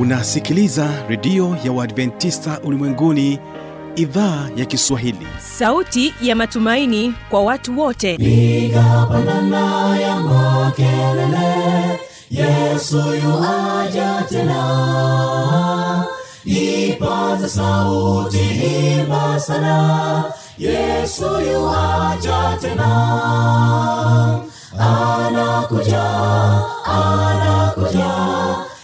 unasikiliza redio ya uadventista ulimwenguni idhaa ya kiswahili. Sauti ya matumaini kwa watu wote. Piga pandana ya makelele yesu yuaja tena. Ipaza sauti imba sana yesu yuaja tena. Anakuja anakuja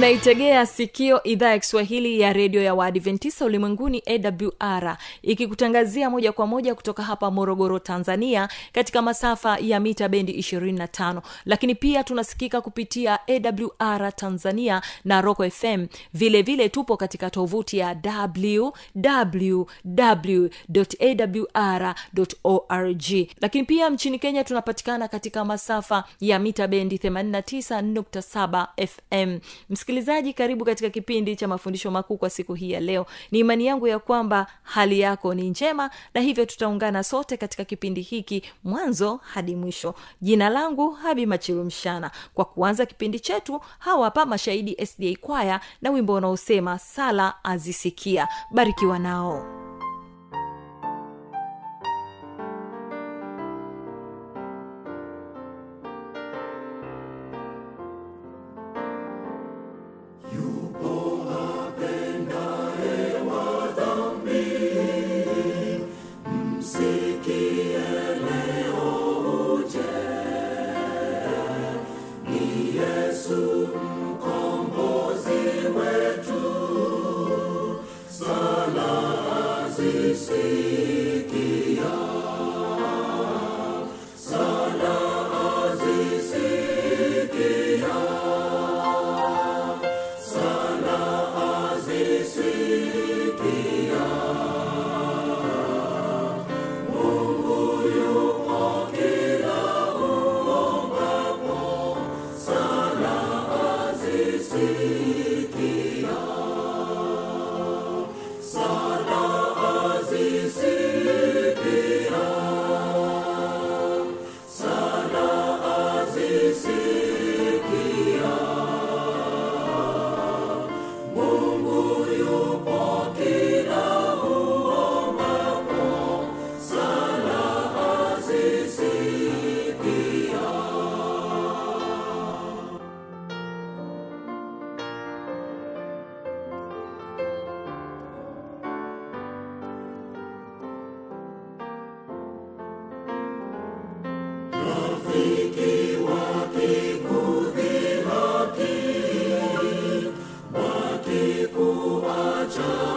unaitegea sikio idhaa ya kiswahili ya redio ya waadventisa ulimwenguni awr ikikutangazia moja kwa moja kutoka hapa morogoro tanzania katika masafa ya mita bendi 25 lakini pia tunasikika kupitia awr tanzania na roco fm vile vile tupo katika tovuti ya www.awr.org lakini pia nchini kenya tunapatikana katika masafa ya mita bendi 89.7 fm msikilizaji karibu katika kipindi cha mafundisho makuu kwa siku hii ya leo. Ni imani yangu ya kwamba hali yako ni njema na hivyo tutaungana sote katika kipindi hiki mwanzo hadi mwisho. Jina langu habi machilumshana kwa kuanza kipindi chetu hawa hapa mashahidi sda kwaya na wimbo unaosema sala azisikia. Barikiwa nao 주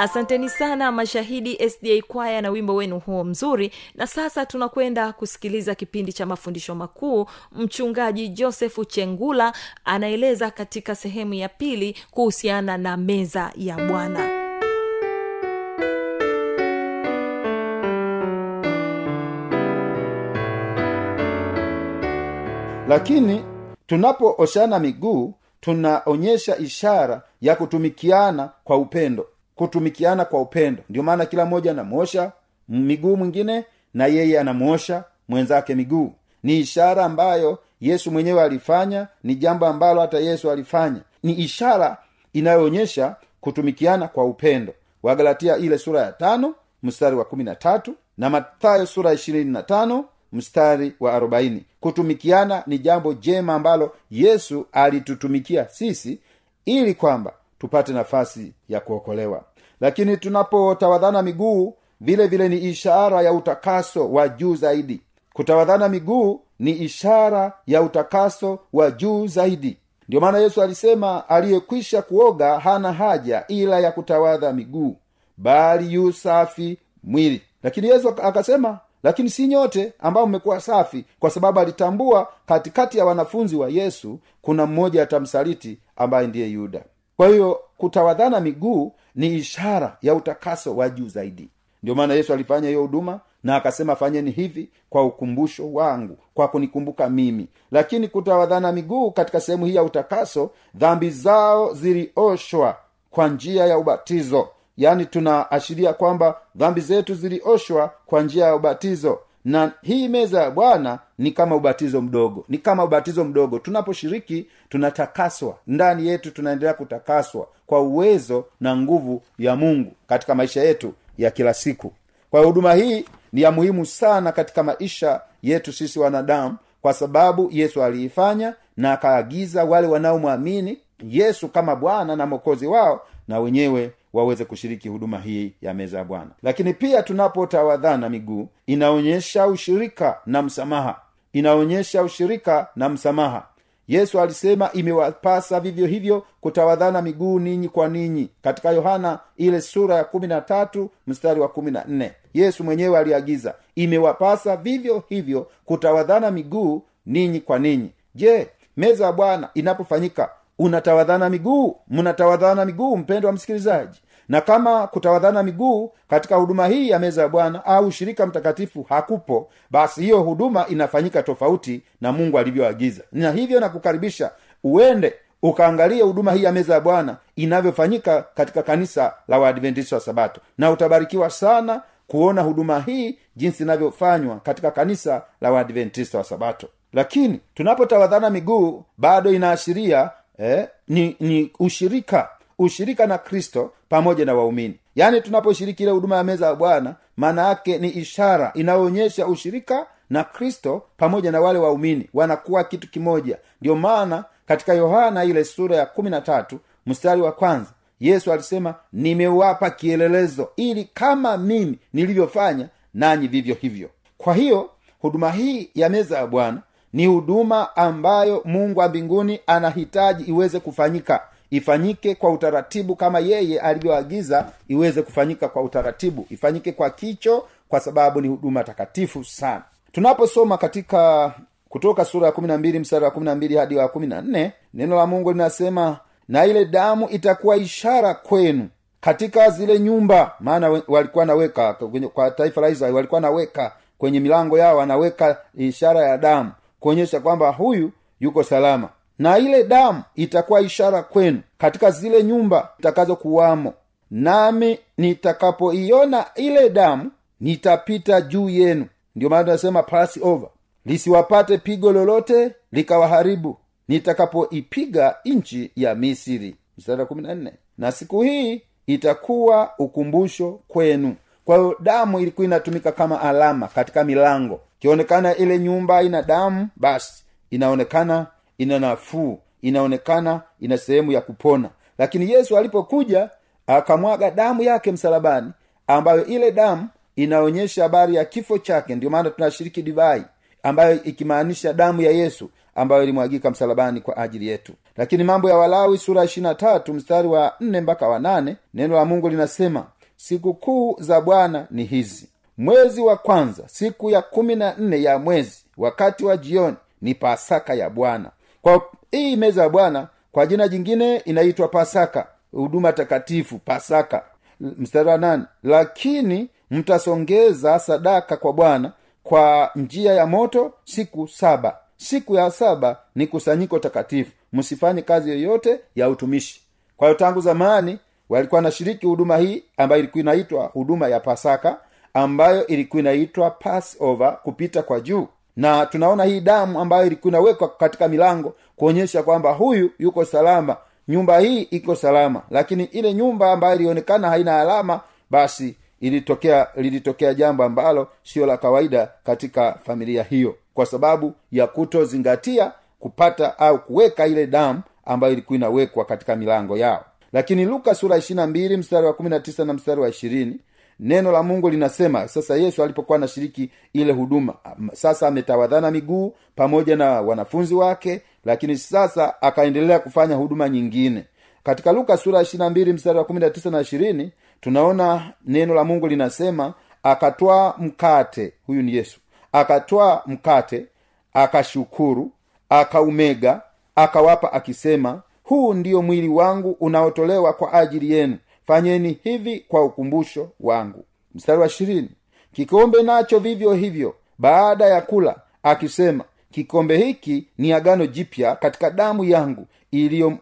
asanteni sana mashahidi sda kwaya na wimbo wenu huo mzuri. Na sasa tunakwenda kusikiliza kipindi cha mafundisho makuu. Mchungaji josefu chengula anaeleza katika sehemu ya pili kuhusiana na meza ya bwana. Lakini tunapooshana miguu tunaonyesha ishara ya kutumikiana kwa upendo kutumikiana kwa upendo. Ndio maana kila mmoja anamwosha miguu mwingine na yeye anamwosha mwenzake miguu. Ni ishara ambayo yesu mwenyewe alifanya ni jambo ambalo hata yesu alifanya. Ni ishara inayoonyesha kutumikiana kwa upendo. Wagalatia ile sura ya tano mstari wa kumi na tatu na mathayo sura ishirini na tano mstari wa arobaini. Kutumikiana ni jambo jema ambalo yesu alitutumikia sisi ili kwamba tupate nafasi ya kuokolewa lakini tunapotawadhana miguu vile vile ni ishara ya utakaso wa juu zaidi. Kutawadhana miguu ni ishara ya utakaso wa juu zaidi. Ndiyo maana yesu alisema aliyekwisha kuoga hana haja ila ya kutawadha miguu bali yu safi mwili. Lakini yesu akasema lakini si nyote ambao mmekuwa safi kwa sababu alitambua katikati ya wanafunzi wa yesu kuna mmoja atamsaliti ambaye ndiye yuda. Kwa hiyo kutawadhana miguu ni ishara ya utakaso wa juu zaidi. Ndio maana yesu alifanya hiyo huduma na akasema fanyeni hivi kwa ukumbusho wangu kwa kunikumbuka mimi. Lakini kutawadhana miguu katika sehemu hii ya utakaso dhambi zao zilioshwa kwa njia ya ubatizo. Yaani tunaashiria kwamba dhambi zetu zilioshwa kwa njia ya ubatizo na hii meza ya bwana ni kama ubatizo mdogo ni kama ubatizo mdogo. Tunaposhiriki tunatakaswa. Ndani yetu tunaendelea kutakaswa kwa uwezo na nguvu ya mungu katika maisha yetu ya kila siku. Kwa huduma hii ni ya muhimu sana katika maisha yetu sisi wanadamu kwa sababu yesu aliifanya na akaagiza wale wanaomwamini yesu kama bwana na mwokozi wao na wenyewe waweze kushiriki huduma hii ya meza ya bwana. Lakini pia tunapotawadhana miguu inaonyesha ushirika na msamaha. Inaonyesha ushirika na msamaha. Yesu alisema imewapasa vivyo hivyo kutawadhana miguu ninyi kwa ninyi katika yohana ile sura ya kumi na tatu mstari wa kumi na nne. Yesu mwenyewe aliagiza imewapasa vivyo hivyo kutawadhana miguu ninyi kwa ninyi. Je meza ya bwana inapofanyika unatawadhana miguu? Mnatawadhana miguu mpendo wa msikilizaji? Na kama kutawadhana miguu katika huduma hii ya meza ya bwana au ushirika mtakatifu hakupo basi hiyo huduma inafanyika tofauti na mungu alivyoagiza. Na hivyo nakukaribisha uende ukaangalie huduma hii ya meza ya bwana inavyofanyika katika kanisa la waadventista wa sabato. Na utabarikiwa sana kuona huduma hii jinsi inavyofanywa katika kanisa la waadventista wa sabato. Lakini tunapotawadhana miguu bado inaashiria eh, ni, ni ushirika ushirika na kristo pamoja na waumini. Yaani tunaposhiriki ile huduma ya meza ya bwana maana yake ni ishara inayoonyesha ushirika na kristo pamoja na wale waumini. Wanakuwa kitu kimoja. Ndio maana katika yohana ile sura ya kumi na tatu mstari wa kwanza yesu alisema nimewapa kielelezo ili kama mimi nilivyofanya nanyi vivyo hivyo. Kwa hiyo huduma hii ya meza ya bwana ni huduma ambayo mungu wa mbinguni anahitaji iweze kufanyika. Ifanyike kwa utaratibu kama yeye alivyoagiza iweze kufanyika kwa utaratibu. Ifanyike kwa kicho kwa sababu ni huduma takatifu sana. Tunaposoma katika kutoka sura ya kumi na mstari wa hadi wa kumi neno la mungu linasema na ile damu itakuwa ishara kwenu katika zile nyumba. Maana walikuwa naweka kwa taifa la israeli walikuwa naweka kwenye milango yao anaweka ishara ya damu kuonyesha kwamba huyu yuko salama. Na ile damu itakuwa ishara kwenu katika zile nyumba itakazokuwamo. Nami nitakapoiona ile damu nitapita juu yenu. Ndio maana tunasema over. Lisiwapate pigo lolote likawaharibu. Nitakapoipiga nchi ya misiri na siku hii itakuwa ukumbusho kwenu. Kwa hiyo damu ilikuwa inatumika kama alama katika milango ikionekana ile nyumba ina damu basi inaonekana ina nafuu inaonekana ina sehemu ya kupona. Lakini yesu alipokuja akamwaga damu yake msalabani ambayo ile damu inaonyesha habari ya kifo chake. Ndio maana tunashiriki divai ambayo ikimaanisha damu ya yesu ambayo ilimwagika msalabani kwa ajili yetu. Lakini mambo ya walawi sura tatu mstari wa nne mpaka neno la mungu linasema sikukuu za bwana ni hizi mwezi wa kwanza siku ya kumi na nne ya mwezi wakati wa jioni ni pasaka ya bwana. Kwa hii meza ya bwana kwa jina jingine inaitwa pasaka huduma takatifu pasaka. Mstari wa nane lakini mtasongeza sadaka kwa bwana kwa njia ya moto siku saba. Siku ya saba ni kusanyiko takatifu. Msifanye kazi yoyote ya utumishi. Kwa hiyo tangu zamani walikuwa wanashiriki huduma hii ambayo ilikuwa inaitwa huduma ya pasaka ambayo ilikuwa inaitwa passover kupita kwa juu. Na tunaona hii damu ambayo ilikuwa inawekwa katika milango kuonyesha kwamba huyu yuko salama. Nyumba hii iko salama. Lakini ile nyumba ambayo ilionekana haina alama basi ilitokea lilitokea jambo ambalo sio la kawaida katika familia hiyo. Kwa sababu ya kutozingatia kupata au kuweka ile damu ambayo ilikuwa inawekwa katika milango yao. Lakini luka sura ishirina mbili mstari wa kumi na mstari wa neno la mungu linasema sasa yesu alipokuwa anashiriki ile huduma sasa ametawadhana miguu pamoja na wanafunzi wake lakini sasa akaendelea kufanya huduma nyingine. Katika luka sura ishirina mstari wa kumi na tisa na ishirini tunaona neno la mungu linasema akatwaa mkate huyu ni yesu akatwaa mkate akashukuru akaumega akawapa akisema huu ndiyo mwili wangu unaotolewa kwa ajili yenu fanyeni hivi kwa ukumbusho wangu. Mstari wa ishirini. Kikombe nacho vivyo hivyo baada ya kula akisema kikombe hiki ni agano jipya katika damu yangu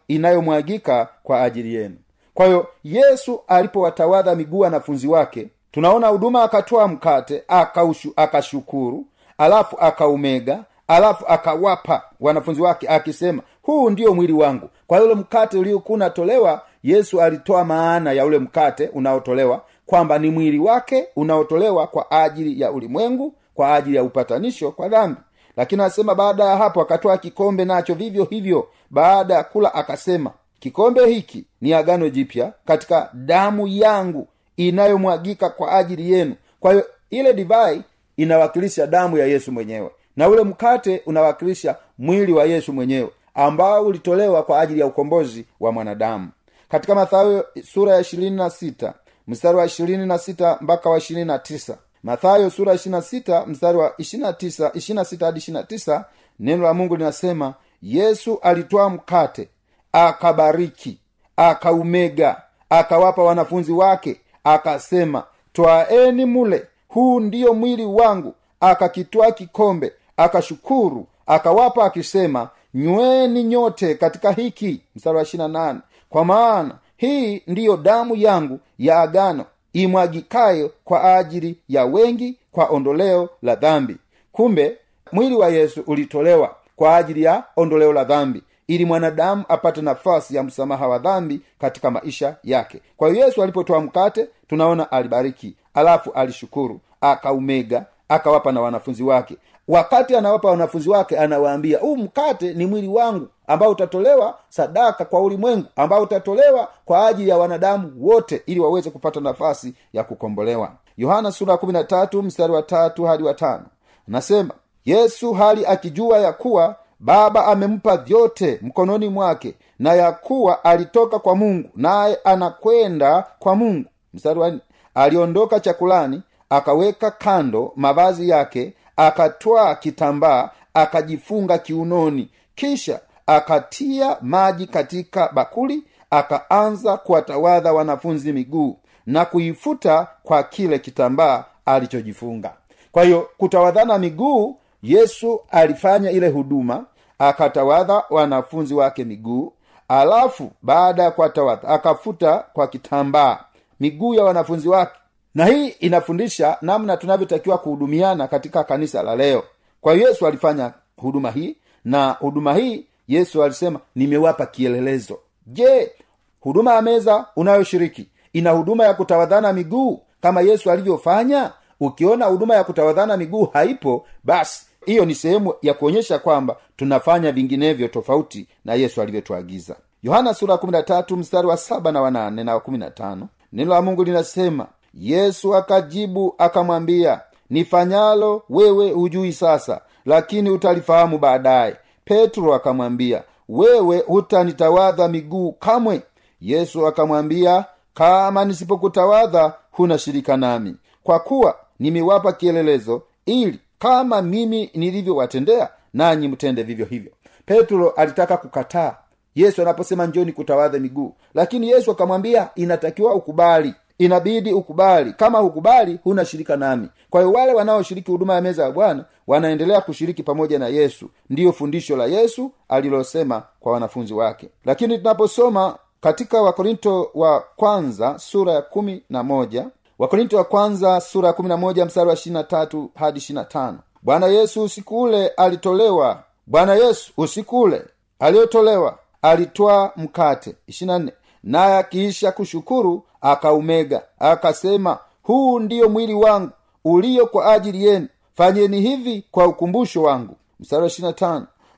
inayomwagika kwa ajili yenu. Kwa hiyo yesu alipowatawadha miguu wanafunzi wake tunaona huduma akatoa mkate akaushu, akashukuru alafu akaumega alafu akawapa wanafunzi wake akisema huu ndiyo mwili wangu. Kwa ule mkate uliokuwa unatolewa yesu alitoa maana ya ule mkate unaotolewa kwamba ni mwili wake unaotolewa kwa ajili ya ulimwengu kwa ajili ya upatanisho kwa dhambi. Lakini anasema baada ya hapo akatoa kikombe nacho vivyo hivyo. Baada ya kula akasema kikombe hiki ni agano jipya katika damu yangu inayomwagika kwa ajili yenu. Kwa hiyo ile divai inawakilisha damu ya yesu mwenyewe. Na ule mkate unawakilisha mwili wa yesu mwenyewe ambao ulitolewa kwa ajili ya ukombozi wa mwanadamu katika mathayo sura ya ishirini na sita mstari wa ishirini na sita mpaka wa ishirini na tisa. Mathayo sura ishirini na sita mstari wa ishirina tisa ishirina sita hadi ishirina tisa neno la mungu linasema yesu alitwaa mkate akabariki akaumega akawapa wanafunzi wake akasema twaeni mule huu ndiyo mwili wangu akakitwaa kikombe akashukuru akawapa akisema nyweni nyote katika hiki mstari wa ishirina nane kwa maana hii ndiyo damu yangu ya agano imwagikayo kwa ajili ya wengi kwa ondoleo la dhambi. Kumbe mwili wa yesu ulitolewa kwa ajili ya ondoleo la dhambi ili mwanadamu apate nafasi ya msamaha wa dhambi katika maisha yake. Kwa hiyo yesu alipotoa mkate tunaona alibariki alafu alishukuru akaumega akawapa na wanafunzi wake. Wakati anawapa wanafunzi wake anawaambia huu mkate ni mwili wangu ambao utatolewa sadaka kwa ulimwengu ambao utatolewa kwa ajili ya wanadamu wote ili waweze kupata nafasi ya kukombolewa. Yohana sura tatu mstari wa tatu hadi wa tano. Nasema yesu hali akijua ya kuwa baba amempa vyote mkononi mwake na ya kuwa alitoka kwa mungu naye anakwenda kwa mungu. Mstari wa aliondoka chakulani akaweka kando mavazi yake akatwaa kitambaa akajifunga kiunoni. Kisha akatia maji katika bakuli akaanza kuwatawadha wanafunzi miguu na kuifuta kwa kile kitambaa alichojifunga. Kwa hiyo kutawadhana miguu yesu alifanya ile huduma akatawadha wanafunzi wake miguu alafu baada ya kuwatawadha akafuta kwa kitambaa miguu ya wanafunzi wake. Na hii inafundisha namna tunavyotakiwa kuhudumiana katika kanisa la leo. Kwa hiyo yesu alifanya huduma hii na huduma hii yesu alisema nimewapa kielelezo. Je huduma ya meza unayoshiriki ina huduma ya kutawadhana miguu kama yesu alivyofanya? Ukiona huduma ya kutawadhana miguu haipo basi hiyo ni sehemu ya kuonyesha kwamba tunafanya vinginevyo tofauti na yesu alivyotuagiza. Yohana sura mstari wa saba na wanane na neno la mungu linasema yesu akajibu akamwambia nifanyalo wewe hujui sasa lakini utalifahamu baadaye petro akamwambia wewe hutanitawadha miguu kamwe? Yesu akamwambia kama nisipokutawadha huna shirika nami. Kwa kuwa nimewapa kielelezo ili kama mimi nilivyowatendea nanyi mtende vivyo hivyo. Petro alitaka kukataa. Yesu anaposema njoni kutawadha miguu lakini yesu akamwambia inatakiwa ukubali inabidi ukubali. Kama hukubali huna shirika nami. Kwa hiyo wale wanaoshiriki huduma ya meza ya bwana wanaendelea kushiriki pamoja na yesu. Ndiyo fundisho la yesu alilosema kwa wanafunzi wake. Lakini tunaposoma katika wakorinto wa kwanza sura ya kumi na moja wakorinto wa kwanza sura ya kumi na moja mstari wa ishirina tatu hadi ishirina tano. Bwana yesu usiku ule alitolewa. Bwana yesu usiku ule aliyotolewa alitwaa mkate. Ishirina nne. Naye akiisha kushukuru akaumega akasema huu ndiyo mwili wangu ulio kwa ajili yenu. Fanyeni hivi kwa ukumbusho wangu.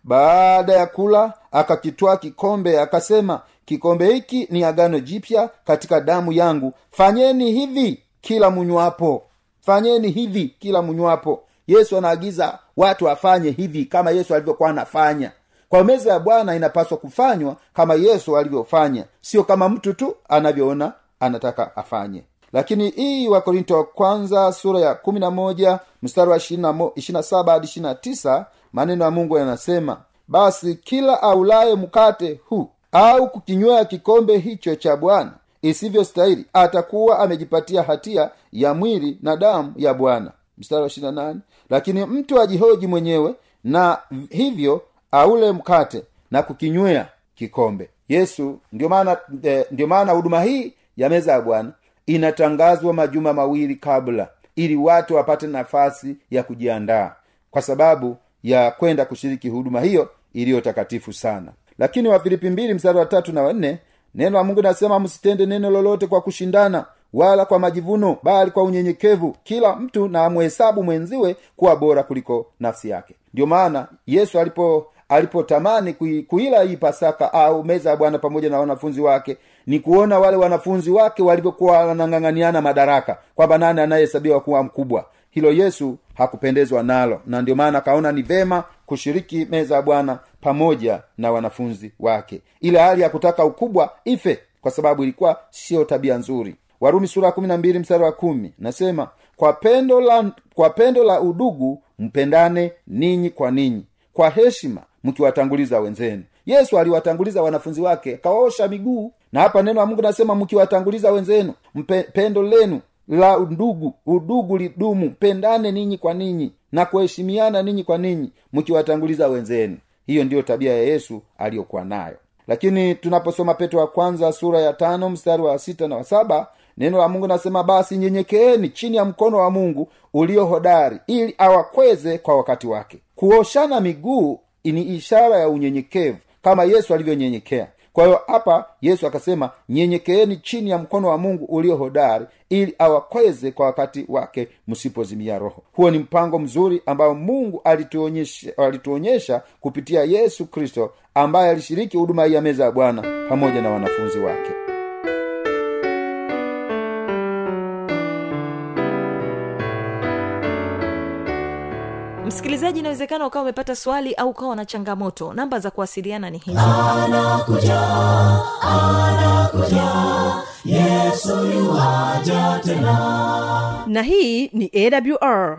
Baada ya kula akakitwaa kikombe akasema kikombe hiki ni agano jipya katika damu yangu. Fanyeni hivi kila munywapo. Fanyeni hivi kila munywapo. Yesu anaagiza watu afanye hivi kama yesu alivyokuwa anafanya. Kwa meza ya bwana inapaswa kufanywa kama yesu alivyofanya sio kama mtu tu anavyoona anataka afanye. Lakini hii wakorinto wa kwanza sura ya kumi na moja mstari wa ishirina saba hadi ishirina tisa maneno ya mungu yanasema basi kila aulaye mkate huu au kukinywea kikombe hicho cha bwana isivyostahili atakuwa amejipatia hatia ya mwili na damu ya bwana. Mstari wa ishirina nane lakini mtu ajihoji mwenyewe na hivyo aule mkate na kukinywea kikombe. Yesu ndio maana eh, ndio maana huduma hii ya meza ya bwana inatangazwa majuma mawili kabla ili watu wapate nafasi ya kujiandaa kwa sababu ya kwenda kushiriki huduma hiyo iliyo takatifu sana. Lakini wafilipi mbili mstari wa tatu na wanne neno la mungu nasema msitende neno lolote kwa kushindana wala kwa majivuno bali kwa unyenyekevu. Kila mtu na amhesabu mwenziwe kuwa bora kuliko nafsi yake. Ndio maana yesu alipo alipotamani kui, kuila hii pasaka au meza ya bwana pamoja na wanafunzi wake ni kuona wale wanafunzi wake walivyokuwa wanang'ang'aniana madaraka kwamba nani anayehesabiwa kuwa mkubwa. Hilo yesu hakupendezwa nalo na ndio maana akaona ni vema kushiriki meza ya bwana pamoja na wanafunzi wake. Ile hali ya kutaka ukubwa ife kwa sababu ilikuwa siyo tabia nzuri. Warumi sura mstari wa kumi nasema kwa pendo la kwa pendo la udugu mpendane ninyi kwa ninyi. Kwa heshima mkiwatanguliza wenzenu. Yesu aliwatanguliza wanafunzi wake akawaosha miguu. Na hapa neno la mungu nasema mkiwatanguliza wenzenu mpe, pendo lenu la ndugu udugu lidumu pendane ninyi kwa ninyi na kuheshimiana ninyi kwa ninyi mkiwatanguliza wenzenu. Hiyo ndiyo tabia ya yesu aliyokuwa nayo. Lakini tunaposoma petro wa kwanza sura ya tano mstari wa sita na wa saba neno la mungu nasema basi nyenyekeeni chini ya mkono wa mungu ulio hodari ili awakweze kwa wakati wake. Kuoshana miguu ni ishara ya unyenyekevu kama yesu alivyonyenyekea. Kwa hiyo hapa yesu akasema nyenyekeeni chini ya mkono wa mungu ulio hodari ili awakweze kwa wakati wake msipozimia roho. Huo ni mpango mzuri ambao mungu alituonyesha, alituonyesha kupitia yesu kristo ambaye alishiriki huduma hii ya meza ya bwana pamoja na wanafunzi wake msikilizaji inawezekana ukawa umepata swali au ukawa na changamoto. Namba za kuwasiliana ni anakuja anakuja yesu tena. Na hii ni awr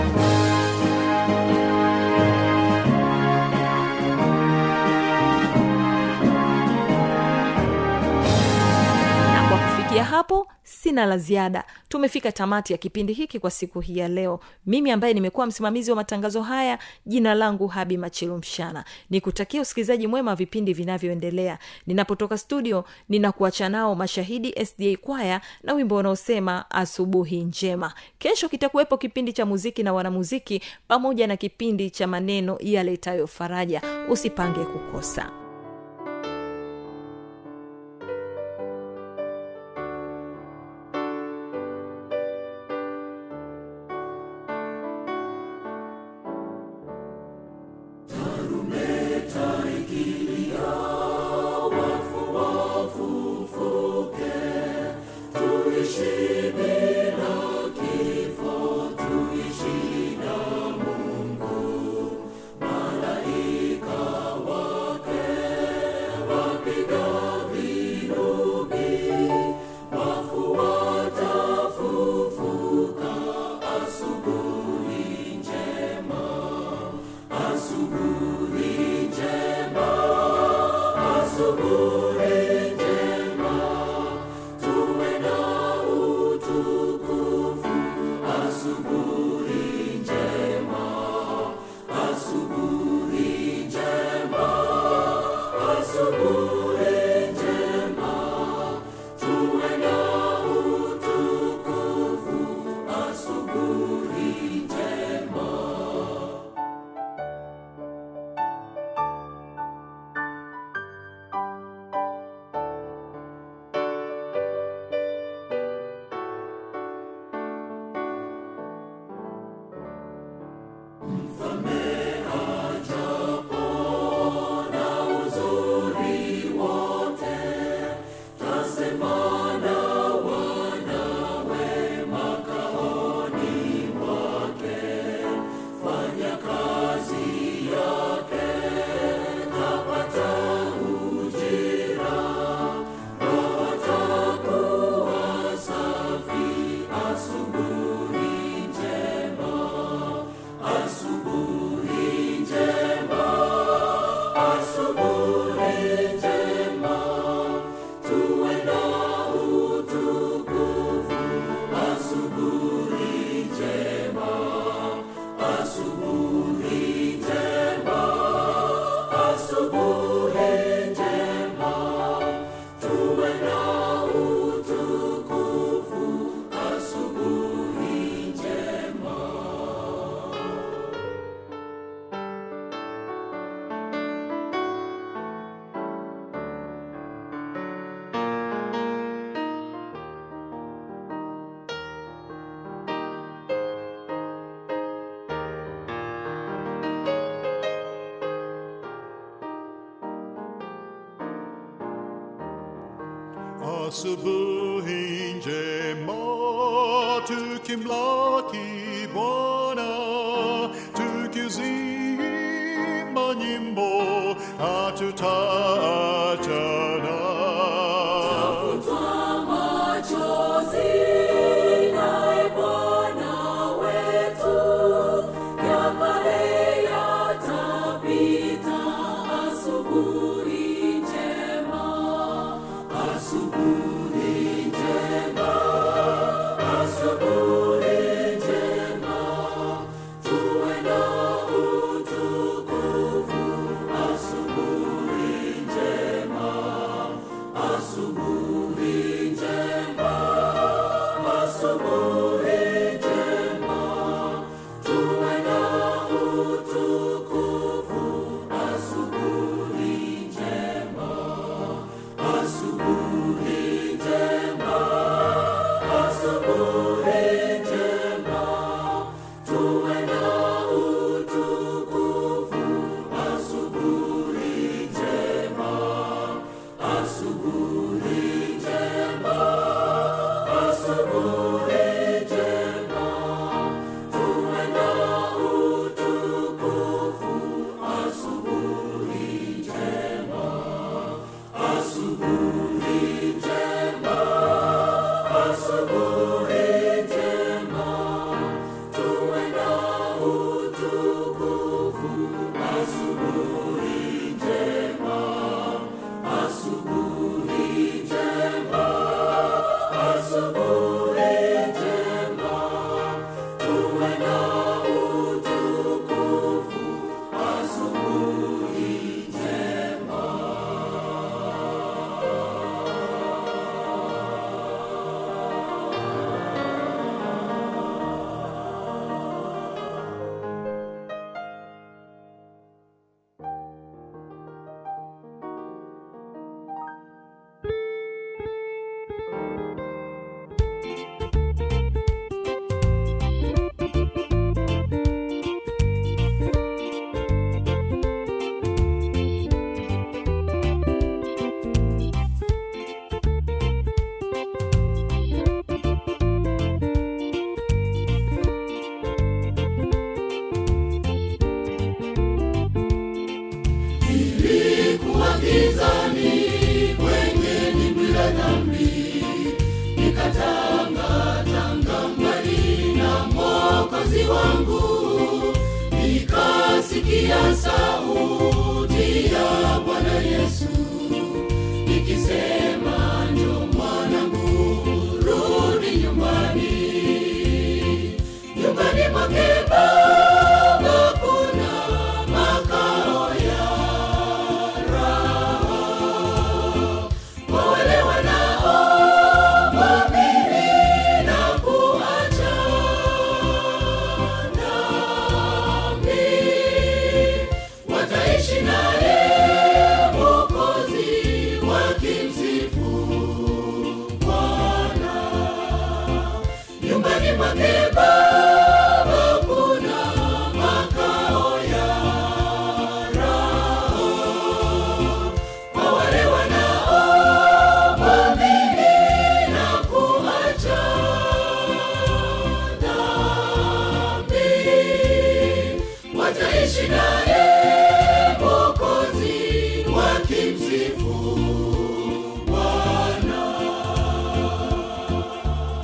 sina la ziada. Tumefika tamati ya kipindi hiki kwa siku hii ya leo. Mimi ambaye nimekuwa msimamizi wa matangazo haya jina langu habi machilu mshana. Nikutakia usikilizaji mwema wa vipindi vinavyoendelea. Ninapotoka studio ninakuacha nao mashahidi sda kwaya na wimbo unaosema asubuhi njema. Kesho kitakuwepo kipindi cha muziki na wanamuziki pamoja na kipindi cha maneno yaletayo faraja. Usipange kukosa Asubuhi njema tukimlaki Bwana,